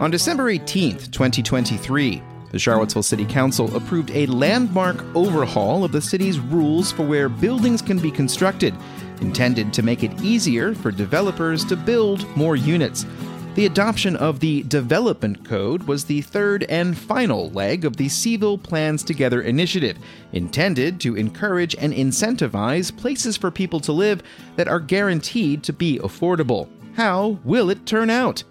On December 18, 2023, the Charlottesville City Council approved a landmark overhaul of the city's rules for where buildings can be constructed, intended to make it easier for developers to build more units. The adoption of the Development Code was the third and final leg of the Cville Plans Together initiative, intended to encourage and incentivize places for people to live that are guaranteed to be affordable. How will it turn out?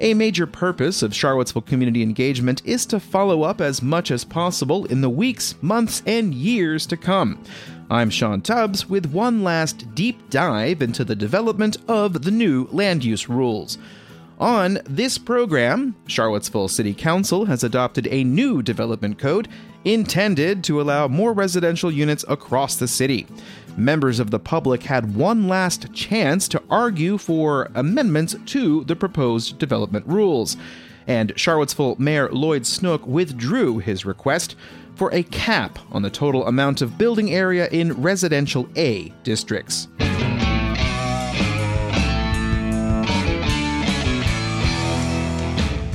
A major purpose of Charlottesville community engagement is to follow up as much as possible in the weeks, months, and years to come. I'm Sean Tubbs with one last deep dive into the development of the new land use rules. On this program, Charlottesville City Council has adopted a new development code intended to allow more residential units across the city. Members of the public had one last chance to argue for amendments to the proposed development rules. And Charlottesville Mayor Lloyd Snook withdrew his request for a cap on the total amount of building area in residential A districts.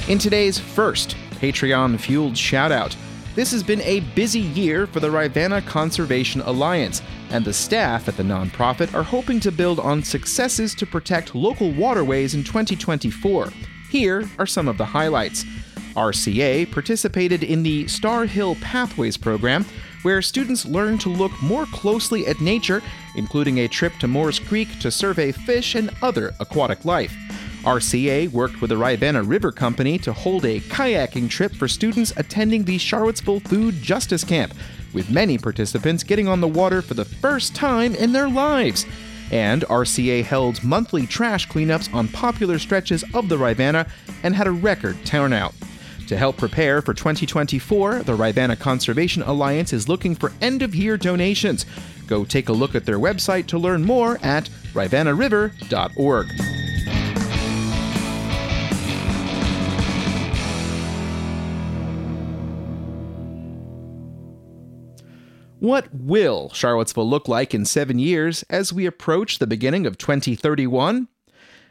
In today's first Patreon fueled shoutout, this has been a busy year for the Rivanna Conservation Alliance, and the staff at the nonprofit are hoping to build on successes to protect local waterways in 2024. Here are some of the highlights. RCA participated in the Star Hill Pathways program, where students learn to look more closely at nature, including a trip to Moores Creek to survey fish and other aquatic life. RCA worked with the Rivanna River Company to hold a kayaking trip for students attending the Charlottesville Food Justice Camp, with many participants getting on the water for the first time in their lives. And RCA held monthly trash cleanups on popular stretches of the Rivanna and had a record turnout. To help prepare for 2024, the Rivanna Conservation Alliance is looking for end of year donations. Go take a look at their website to learn more at rivannariver.org. What will Charlottesville look like in seven years as we approach the beginning of 2031?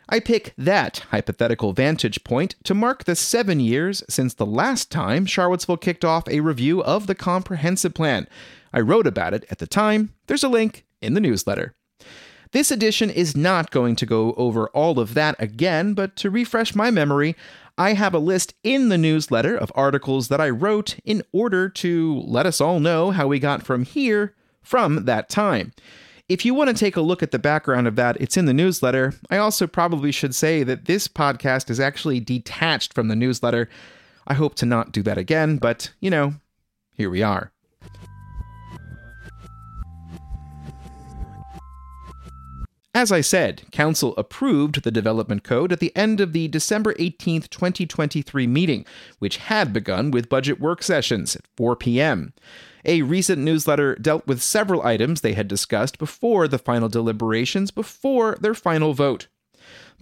I pick that hypothetical vantage point to mark the seven years since the last time Charlottesville kicked off a review of the comprehensive plan. I wrote about it at the time. There's a link in the newsletter. This edition is not going to go over all of that again, but to refresh my memory, I have a list in the newsletter of articles that I wrote in order to let us all know how we got from here from that time. If you want to take a look at the background of that, it's in the newsletter. I also probably should say that this podcast is actually detached from the newsletter. I hope to not do that again, but you know, here we are. As I said, Council approved the development code at the end of the December 18, 2023 meeting, which had begun with budget work sessions at 4 p.m. A recent newsletter dealt with several items they had discussed before the final deliberations, before their final vote.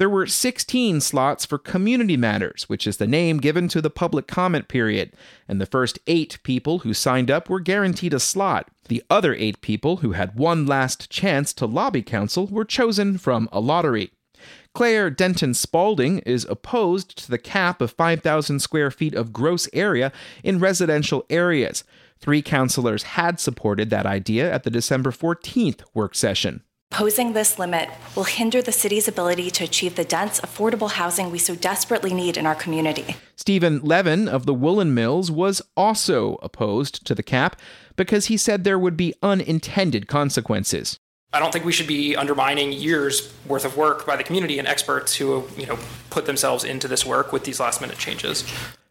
There were 16 slots for Community Matters, which is the name given to the public comment period, and the first eight people who signed up were guaranteed a slot. The other eight people who had one last chance to lobby council were chosen from a lottery. Claire Denton Spalding is opposed to the cap of 5,000 square feet of gross area in residential areas. Three councilors had supported that idea at the December 14th work session. Posing this limit will hinder the city's ability to achieve the dense, affordable housing we so desperately need in our community. Stephen Levin of the Woolen Mills was also opposed to the cap because he said there would be unintended consequences. I don't think we should be undermining years worth of work by the community and experts who, you know, put themselves into this work with these last minute changes.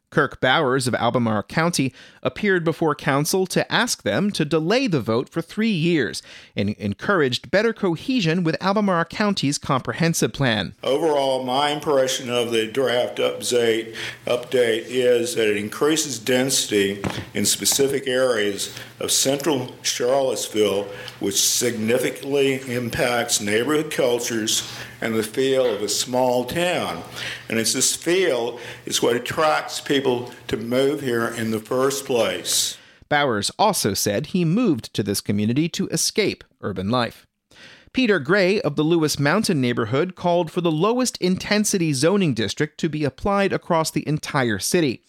Kirk Bowers of Albemarle County appeared before council to ask them to delay the vote for three years and encouraged better cohesion with Albemarle County's comprehensive plan. Overall, my impression of the draft update, update is that it increases density in specific areas of central Charlottesville, which significantly impacts neighborhood cultures and the feel of a small town. And it's this feel is what attracts people to move here in the first place. Bowers also said he moved to this community to escape urban life. Peter Gray of the Lewis Mountain neighborhood called for the lowest intensity zoning district to be applied across the entire city.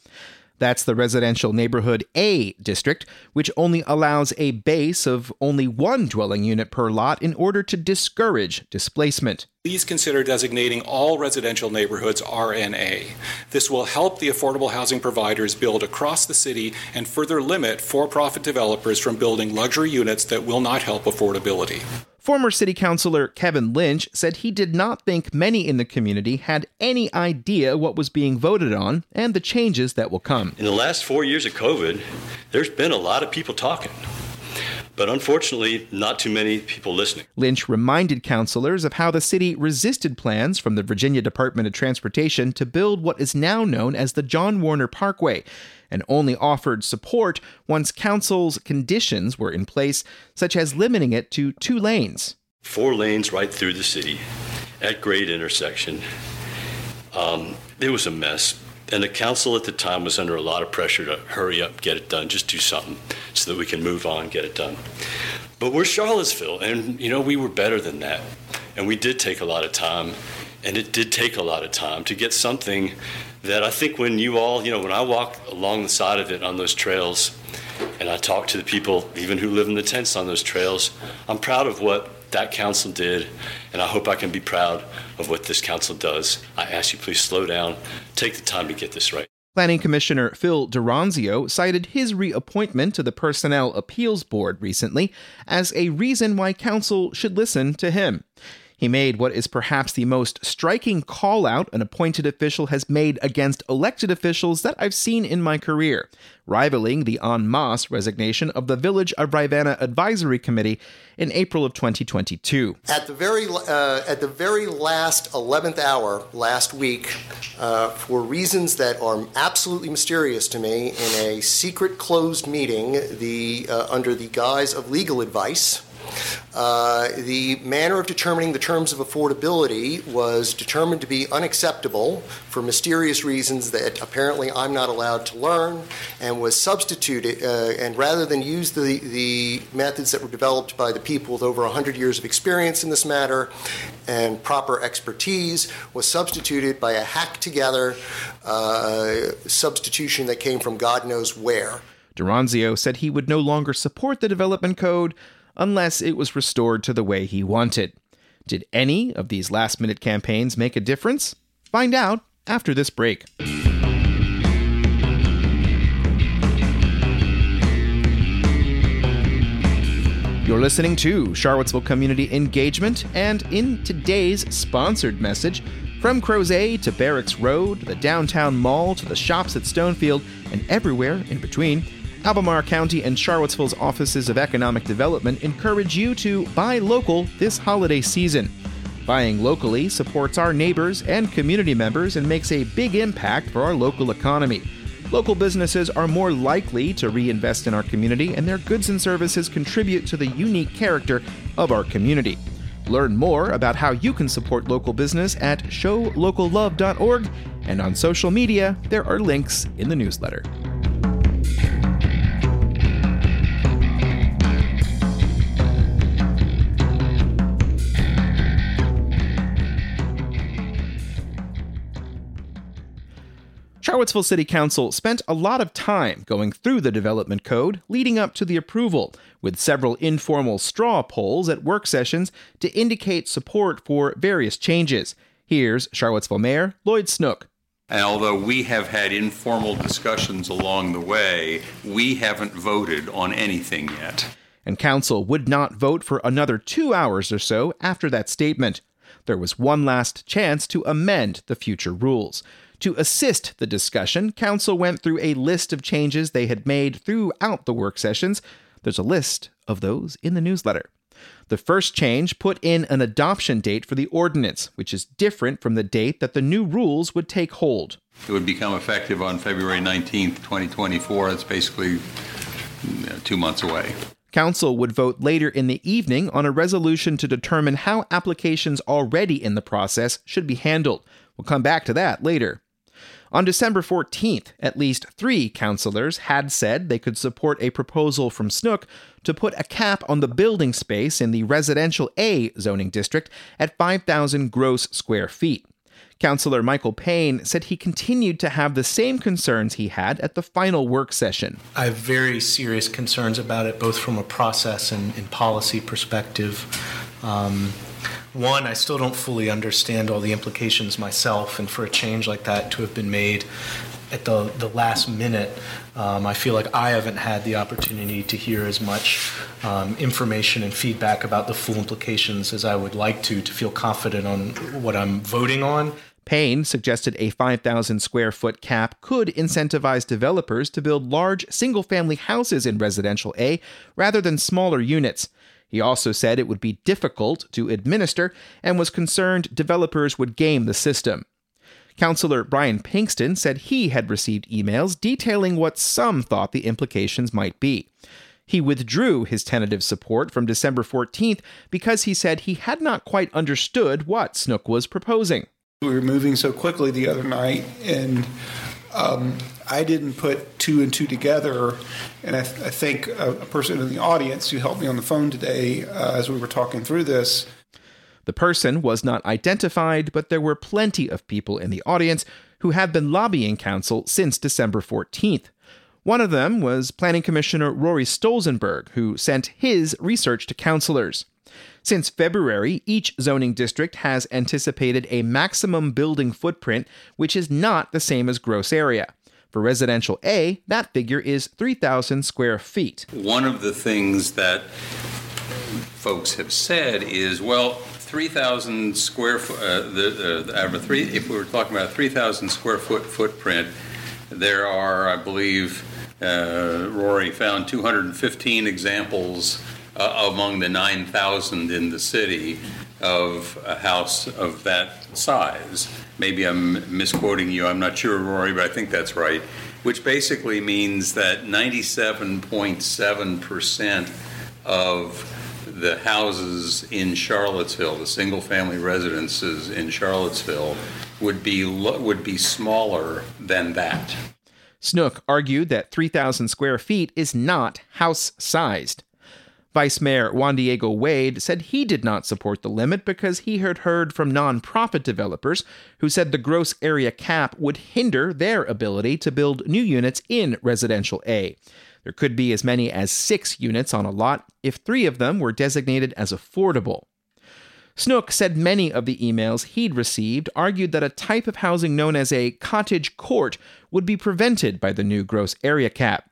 That's the residential neighborhood A district, which only allows a base of only one dwelling unit per lot in order to discourage displacement. Please consider designating all residential neighborhoods RNA. This will help the affordable housing providers build across the city and further limit for profit developers from building luxury units that will not help affordability. Former City Councilor Kevin Lynch said he did not think many in the community had any idea what was being voted on and the changes that will come. In the last four years of COVID, there's been a lot of people talking but unfortunately, not too many people listening. Lynch reminded councilors of how the city resisted plans from the Virginia Department of Transportation to build what is now known as the John Warner Parkway, and only offered support once council's conditions were in place, such as limiting it to two lanes. Four lanes right through the city at grade intersection. Um, it was a mess. And the council at the time was under a lot of pressure to hurry up, get it done, just do something so that we can move on, get it done. But we're Charlottesville, and you know, we were better than that. And we did take a lot of time, and it did take a lot of time to get something that I think when you all, you know, when I walk along the side of it on those trails, and I talk to the people, even who live in the tents on those trails, I'm proud of what that council did, and I hope I can be proud of what this council does. I ask you, please slow down, take the time to get this right. Planning Commissioner Phil D'Oronzio cited his reappointment to the Personnel Appeals Board recently as a reason why council should listen to him. He made what is perhaps the most striking call out an appointed official has made against elected officials that I've seen in my career, rivaling the en masse resignation of the Village of Rivanna Advisory Committee in April of 2022. At the very, uh, at the very last 11th hour last week, uh, for reasons that are absolutely mysterious to me, in a secret closed meeting, the, uh, under the guise of legal advice, uh, the manner of determining the terms of affordability was determined to be unacceptable for mysterious reasons that apparently I'm not allowed to learn, and was substituted. Uh, and rather than use the, the methods that were developed by the people with over 100 years of experience in this matter and proper expertise, was substituted by a hack together uh, substitution that came from God knows where. D'Oronzio said he would no longer support the development code unless it was restored to the way he wanted. Did any of these last minute campaigns make a difference? Find out after this break. You're listening to Charlottesville Community Engagement, and in today's sponsored message, from Crozet to Barracks Road, the downtown mall to the shops at Stonefield, and everywhere in between, Albemarle County and Charlottesville's Offices of Economic Development encourage you to buy local this holiday season. Buying locally supports our neighbors and community members and makes a big impact for our local economy. Local businesses are more likely to reinvest in our community, and their goods and services contribute to the unique character of our community. Learn more about how you can support local business at showlocallove.org, and on social media, there are links in the newsletter. Charlottesville City Council spent a lot of time going through the development code leading up to the approval, with several informal straw polls at work sessions to indicate support for various changes. Here's Charlottesville Mayor Lloyd Snook. And although we have had informal discussions along the way, we haven't voted on anything yet. And Council would not vote for another two hours or so after that statement. There was one last chance to amend the future rules. To assist the discussion, Council went through a list of changes they had made throughout the work sessions. There's a list of those in the newsletter. The first change put in an adoption date for the ordinance, which is different from the date that the new rules would take hold. It would become effective on February 19th, 2024. That's basically two months away. Council would vote later in the evening on a resolution to determine how applications already in the process should be handled. We'll come back to that later. On December 14th, at least three councilors had said they could support a proposal from Snook to put a cap on the building space in the Residential A zoning district at 5,000 gross square feet. Councillor Michael Payne said he continued to have the same concerns he had at the final work session. I have very serious concerns about it, both from a process and, and policy perspective. Um, one, I still don't fully understand all the implications myself, and for a change like that to have been made at the, the last minute, um, I feel like I haven't had the opportunity to hear as much um, information and feedback about the full implications as I would like to, to feel confident on what I'm voting on. Payne suggested a 5,000 square foot cap could incentivize developers to build large single family houses in Residential A rather than smaller units. He also said it would be difficult to administer and was concerned developers would game the system. Councillor Brian Pinkston said he had received emails detailing what some thought the implications might be. He withdrew his tentative support from December 14th because he said he had not quite understood what Snook was proposing. We were moving so quickly the other night, and um, I didn't put two and two together, and I, th- I think a, a, person in the audience who helped me on the phone today uh, as we were talking through this. The person was not identified, but there were plenty of people in the audience who had been lobbying council since December 14th. One of them was Planning Commissioner Rory Stolzenberg, who sent his research to councilors. Since February, each zoning district has anticipated a maximum building footprint, which is not the same as gross area. For residential A, that figure is 3,000 square feet. One of the things that folks have said is, well, 3,000 square foot, uh, the, uh, the, three, if we were talking about a 3,000 square foot footprint, there are, I believe, uh, Rory found 215 examples uh, among the 9,000 in the city of a house of that size. Maybe I'm misquoting you, I'm not sure, Rory, but I think that's right. Which basically means that 97.7% of the houses in Charlottesville, the single family residences in Charlottesville, would be, would be smaller than that. Snook argued that 3,000 square feet is not house sized. Vice Mayor Juan Diego Wade said he did not support the limit because he had heard from nonprofit developers who said the gross area cap would hinder their ability to build new units in Residential A. There could be as many as six units on a lot if three of them were designated as affordable. Snook said many of the emails he'd received argued that a type of housing known as a cottage court would be prevented by the new gross area cap.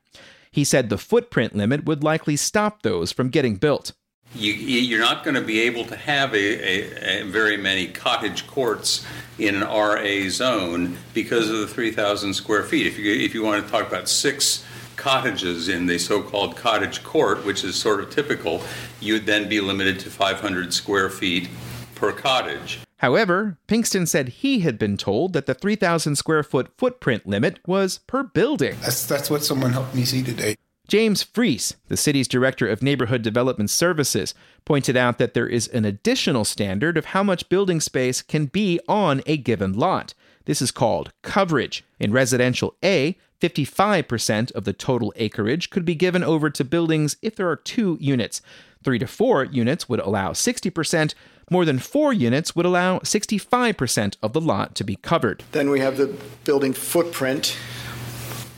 He said the footprint limit would likely stop those from getting built. You, are not going to be able to have a, a, a, very many cottage courts in an RA zone because of the 3,000 square feet. If you, if you want to talk about six cottages in the so called cottage court, which is sort of typical, you'd then be limited to 500 square feet per cottage. However, Pinkston said he had been told that the 3,000 square foot footprint limit was per building. That's, that's what someone helped me see today. James Freese, the city's director of neighborhood development services, pointed out that there is an additional standard of how much building space can be on a given lot. This is called coverage. In residential A, 55% of the total acreage could be given over to buildings if there are two units. Three to four units would allow 60%. More than four units would allow 65% of the lot to be covered. Then we have the building footprint,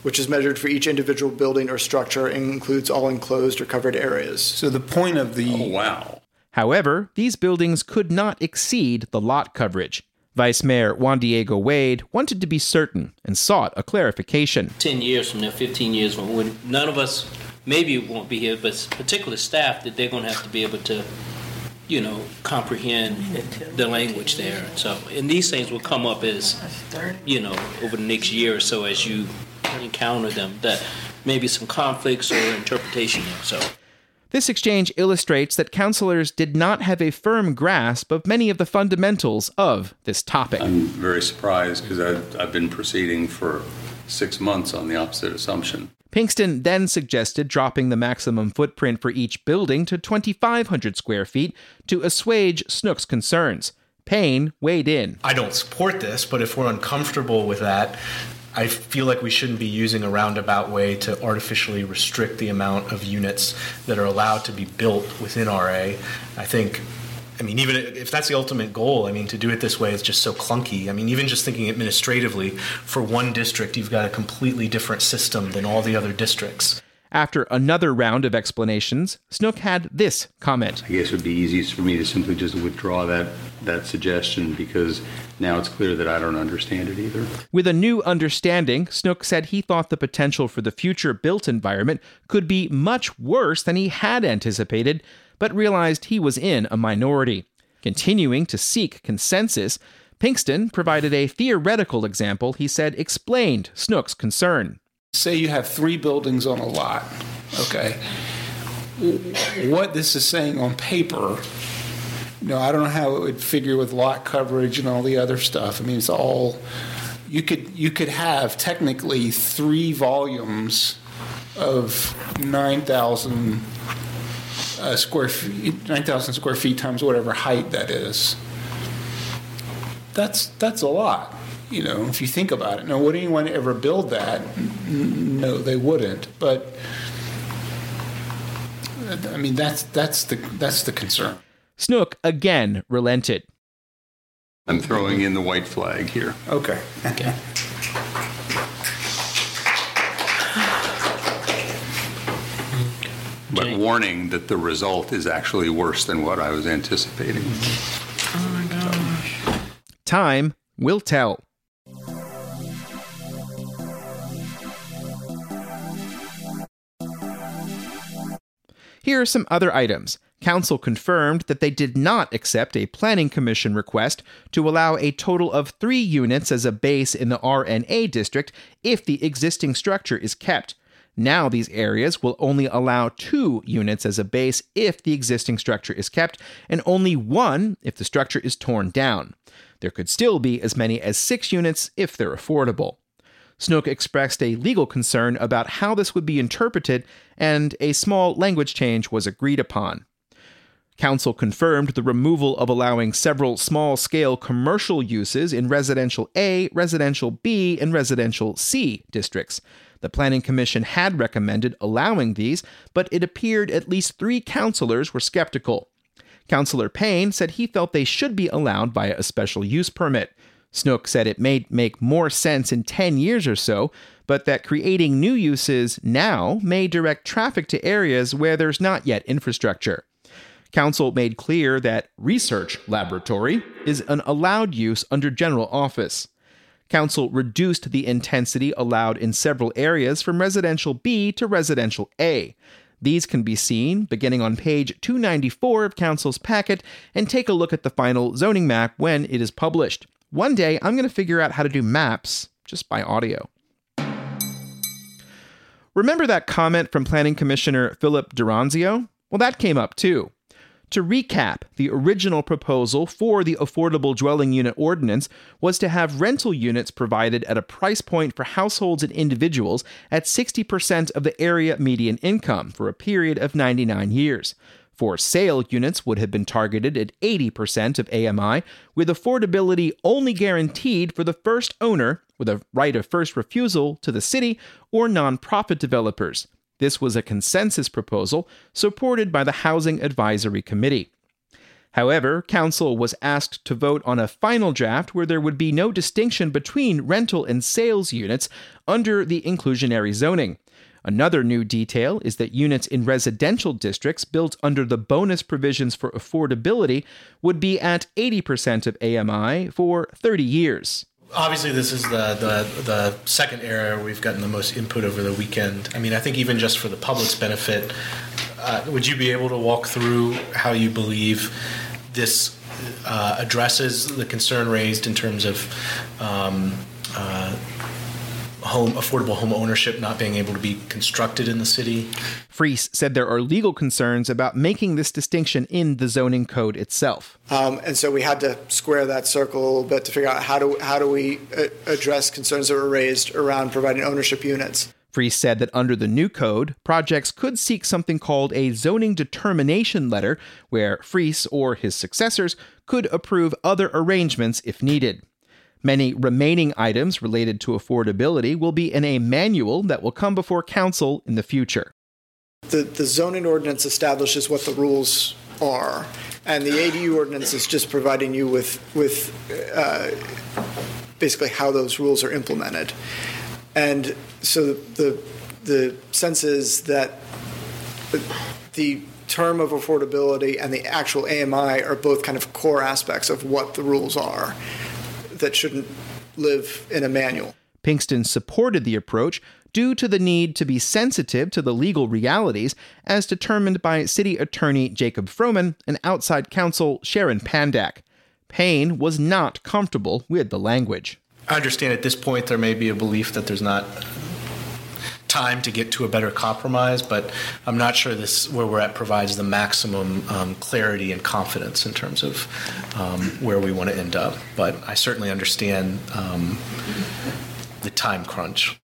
which is measured for each individual building or structure and includes all enclosed or covered areas. So the point of the. Oh, wow. However, these buildings could not exceed the lot coverage. Vice Mayor Juan Diego Wade wanted to be certain and sought a clarification. 10 years from now, 15 years from when none of us maybe won't be here, but particular staff that they're going to have to be able to, you know, comprehend the language there. So, and these things will come up as, you know, over the next year or so as you encounter them, that maybe some conflicts or interpretation. So, this exchange illustrates that councilors did not have a firm grasp of many of the fundamentals of this topic. I'm very surprised because I've, I've been proceeding for six months on the opposite assumption. Pinkston then suggested dropping the maximum footprint for each building to 2,500 square feet to assuage Snook's concerns. Payne weighed in. I don't support this, but if we're uncomfortable with that, I feel like we shouldn't be using a roundabout way to artificially restrict the amount of units that are allowed to be built within RA. I think I mean, even if that's the ultimate goal, I mean, to do it this way is just so clunky. I mean, even just thinking administratively, for one district, you've got a completely different system than all the other districts. After another round of explanations, Snook had this comment. I guess it would be easiest for me to simply just withdraw that, that suggestion because now it's clear that I don't understand it either. With a new understanding, Snook said he thought the potential for the future built environment could be much worse than he had anticipated, but realized he was in a minority. Continuing to seek consensus, Pinkston provided a theoretical example he said explained Snook's concern. Say you have three buildings on a lot, okay? What this is saying on paper, you know, I don't know how it would figure with lot coverage and all the other stuff. I mean, it's all you could you could have technically three volumes of nine thousand uh, square feet, nine thousand square feet times whatever height that is. That's that's a lot you know, if you think about it. Now, would anyone ever build that? No, they wouldn't. But I mean, that's that's the that's the concern. Snook again relented. I'm throwing in the white flag here. Okay. Okay. But warning that the result is actually worse than what I was anticipating. Oh my gosh. Time will tell. Here are some other items. Council confirmed that they did not accept a Planning Commission request to allow a total of three units as a base in the RNA district if the existing structure is kept. Now, these areas will only allow two units as a base if the existing structure is kept, and only one if the structure is torn down. There could still be as many as six units if they're affordable. Snook expressed a legal concern about how this would be interpreted, and a small language change was agreed upon. Council confirmed the removal of allowing several small scale commercial uses in Residential A, Residential B, and Residential C districts. The Planning Commission had recommended allowing these, but it appeared at least three councilors were skeptical. Councillor Payne said he felt they should be allowed via a special use permit. Snook said it may make more sense in 10 years or so, but that creating new uses now may direct traffic to areas where there's not yet infrastructure. Council made clear that research laboratory is an allowed use under general office. Council reduced the intensity allowed in several areas from residential B to residential A. These can be seen beginning on page 294 of Council's packet and take a look at the final zoning map when it is published. One day, I'm going to figure out how to do maps just by audio. Remember that comment from Planning Commissioner Philip D'Oronzio? Well, that came up too. To recap, the original proposal for the Affordable Dwelling Unit Ordinance was to have rental units provided at a price point for households and individuals at 60% of the area median income for a period of 99 years. For sale units would have been targeted at 80% of AMI, with affordability only guaranteed for the first owner with a right of first refusal to the city or nonprofit developers. This was a consensus proposal supported by the Housing Advisory Committee. However, Council was asked to vote on a final draft where there would be no distinction between rental and sales units under the inclusionary zoning. Another new detail is that units in residential districts built under the bonus provisions for affordability would be at 80% of AMI for 30 years. Obviously, this is the, the, the second area we've gotten the most input over the weekend. I mean, I think even just for the public's benefit, uh, would you be able to walk through how you believe this uh, addresses the concern raised in terms of um, uh, home affordable home ownership not being able to be constructed in the city. Freese said there are legal concerns about making this distinction in the zoning code itself. Um, and so we had to square that circle a little bit to figure out how do how do we uh, address concerns that were raised around providing ownership units. Freese said that under the new code, projects could seek something called a zoning determination letter, where Freese or his successors could approve other arrangements if needed. Many remaining items related to affordability will be in a manual that will come before council in the future. The, the zoning ordinance establishes what the rules are, and the ADU ordinance is just providing you with, with uh, basically how those rules are implemented. And so the, the sense is that the term of affordability and the actual AMI are both kind of core aspects of what the rules are that shouldn't live in a manual. Pinkston supported the approach due to the need to be sensitive to the legal realities as determined by City Attorney Jacob Froman and outside counsel Sharon Pandak. Payne was not comfortable with the language. I understand at this point there may be a belief that there's not time to get to a better compromise, but I'm not sure this where we're at provides the maximum um, clarity and confidence in terms of um, where we want to end up. But I certainly understand um, the time crunch.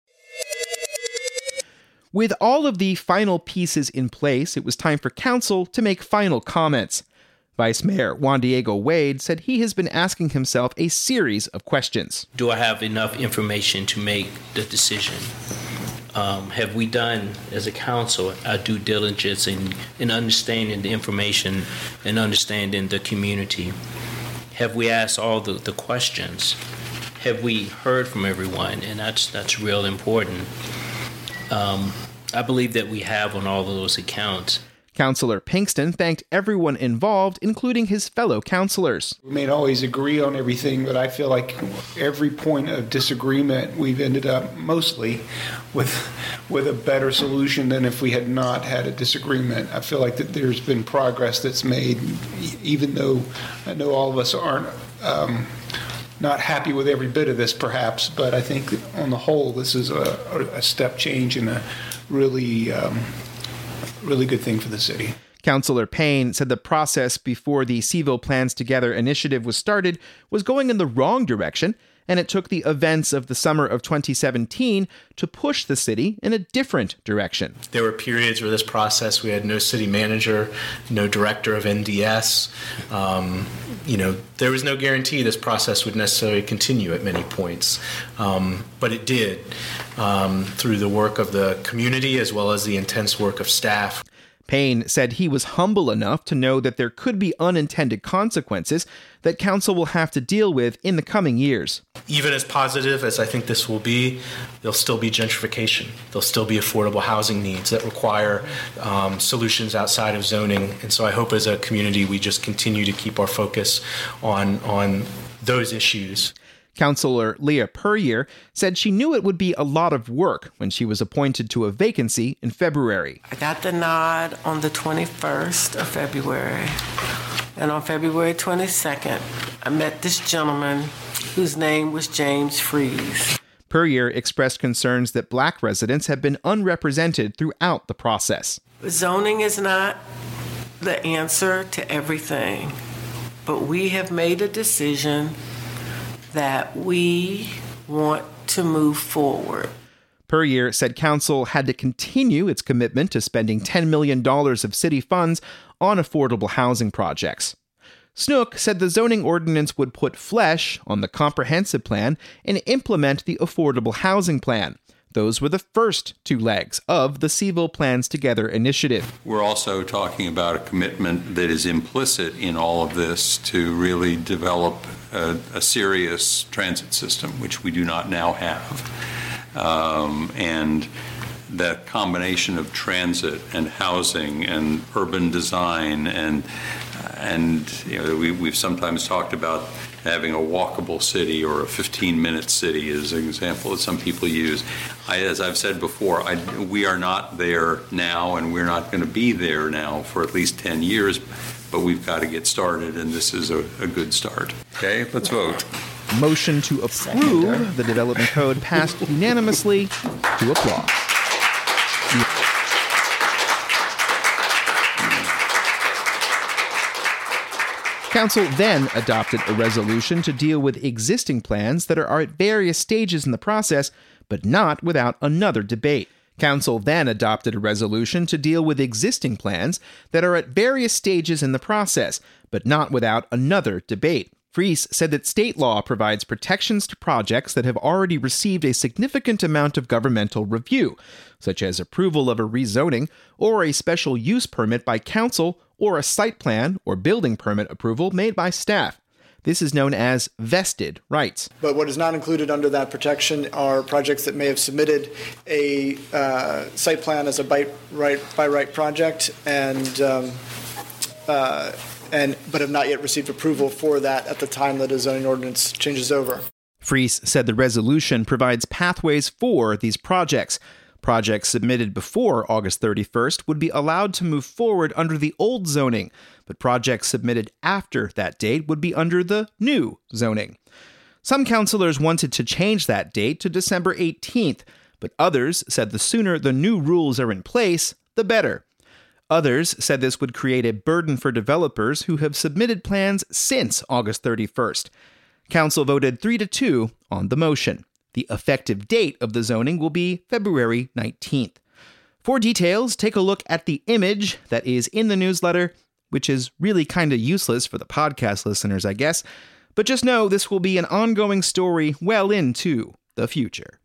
With all of the final pieces in place, it was time for council to make final comments. Vice Mayor Juan Diego Wade said he has been asking himself a series of questions. Do I have enough information to make the decision? Um, have we done, as a council, our due diligence in, in understanding the information and understanding the community? Have we asked all the, the questions? Have we heard from everyone? And that's, that's real important. Um, I believe that we have on all of those accounts. Councillor Pinkston thanked everyone involved, including his fellow councillors. We may not always agree on everything, but I feel like every point of disagreement, we've ended up mostly with with a better solution than if we had not had a disagreement. I feel like that there's been progress that's made, even though I know all of us aren't. Um, not happy with every bit of this, perhaps, but I think on the whole, this is a, a step change and a really um, really good thing for the city. Councillor Payne said the process before the CVille Plans Together initiative was started was going in the wrong direction, and it took the events of the summer of 2017 to push the city in a different direction. There were periods where this process, we had no city manager, no director of NDS. Um, you know, there was no guarantee this process would necessarily continue at many points, um, but it did um, through the work of the community as well as the intense work of staff. Payne said he was humble enough to know that there could be unintended consequences that council will have to deal with in the coming years. Even as positive as I think this will be, there'll still be gentrification. There'll still be affordable housing needs that require um, solutions outside of zoning. And so I hope as a community we just continue to keep our focus on, on those issues. Councillor Leah Puryear said she knew it would be a lot of work when she was appointed to a vacancy in February. I got the nod on the 21st of February. And on February 22nd, I met this gentleman whose name was James Freese. Puryear expressed concerns that black residents have been unrepresented throughout the process. Zoning is not the answer to everything, but we have made a decision that we want to move forward. Puryear, said council had to continue its commitment to spending $10 million of city funds on affordable housing projects. Snook said the zoning ordinance would put flesh on the comprehensive plan and implement the affordable housing plan. Those were the first two legs of the Cville Plans Together initiative. We're also talking about a commitment that is implicit in all of this to really develop a, a serious transit system, which we do not now have. Um, and that combination of transit and housing and urban design and and you know we, we've sometimes talked about having a walkable city or a 15 minute city is an example that some people use. I, as I've said before, I, we are not there now and we're not going to be there now for at least 10 years, but we've got to get started and this is a, a good start. Okay, let's vote. Motion to approve the development code passed unanimously to applause. Council then adopted a resolution to deal with existing plans that are at various stages in the process but not without another debate. Council then adopted a resolution to deal with existing plans that are at various stages in the process, but not without another debate. Freese said that state law provides protections to projects that have already received a significant amount of governmental review, such as approval of a rezoning or a special use permit by council or a site plan or building permit approval made by staff. This is known as vested rights. But what is not included under that protection are projects that may have submitted a uh, site plan as a by right, by right project and, um, uh, and but have not yet received approval for that at the time that a zoning ordinance changes over. Freese said the resolution provides pathways for these projects. Projects submitted before August 31st would be allowed to move forward under the old zoning, but projects submitted after that date would be under the new zoning. Some councilors wanted to change that date to December 18th, but others said the sooner the new rules are in place, the better. Others said this would create a burden for developers who have submitted plans since August 31st. Council voted 3 to 2 on the motion. The effective date of the zoning will be February 19th. For details, take a look at the image that is in the newsletter, which is really kind of useless for the podcast listeners, I guess. But just know this will be an ongoing story well into the future.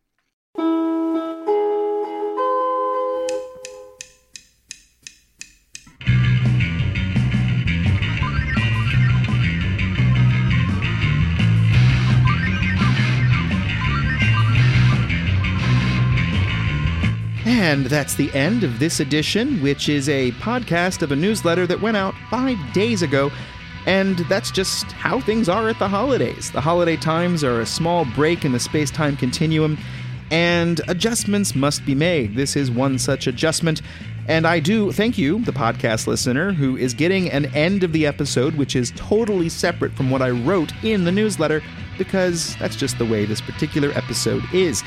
And that's the end of this edition, which is a podcast of a newsletter that went out five days ago. And that's just how things are at the holidays. The holiday times are a small break in the space time continuum, and adjustments must be made. This is one such adjustment. And I do thank you, the podcast listener, who is getting an end of the episode, which is totally separate from what I wrote in the newsletter, because that's just the way this particular episode is.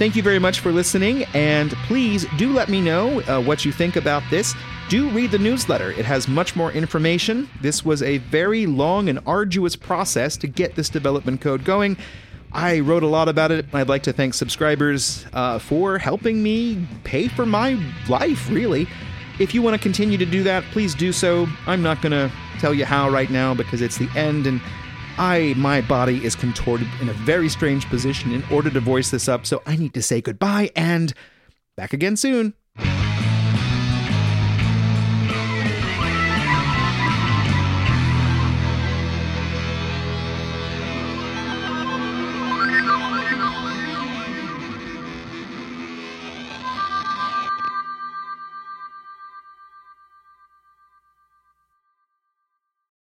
Thank you very much for listening, and please do let me know uh, what you think about this. Do read the newsletter, it has much more information. This was a very long and arduous process to get this development code going. I wrote a lot about it. I'd like to thank subscribers uh, for helping me pay for my life, really. If you want to continue to do that, please do so. I'm not going to tell you how right now because it's the end and I my body is contorted in a very strange position in order to voice this up, so I need to say goodbye and back again soon.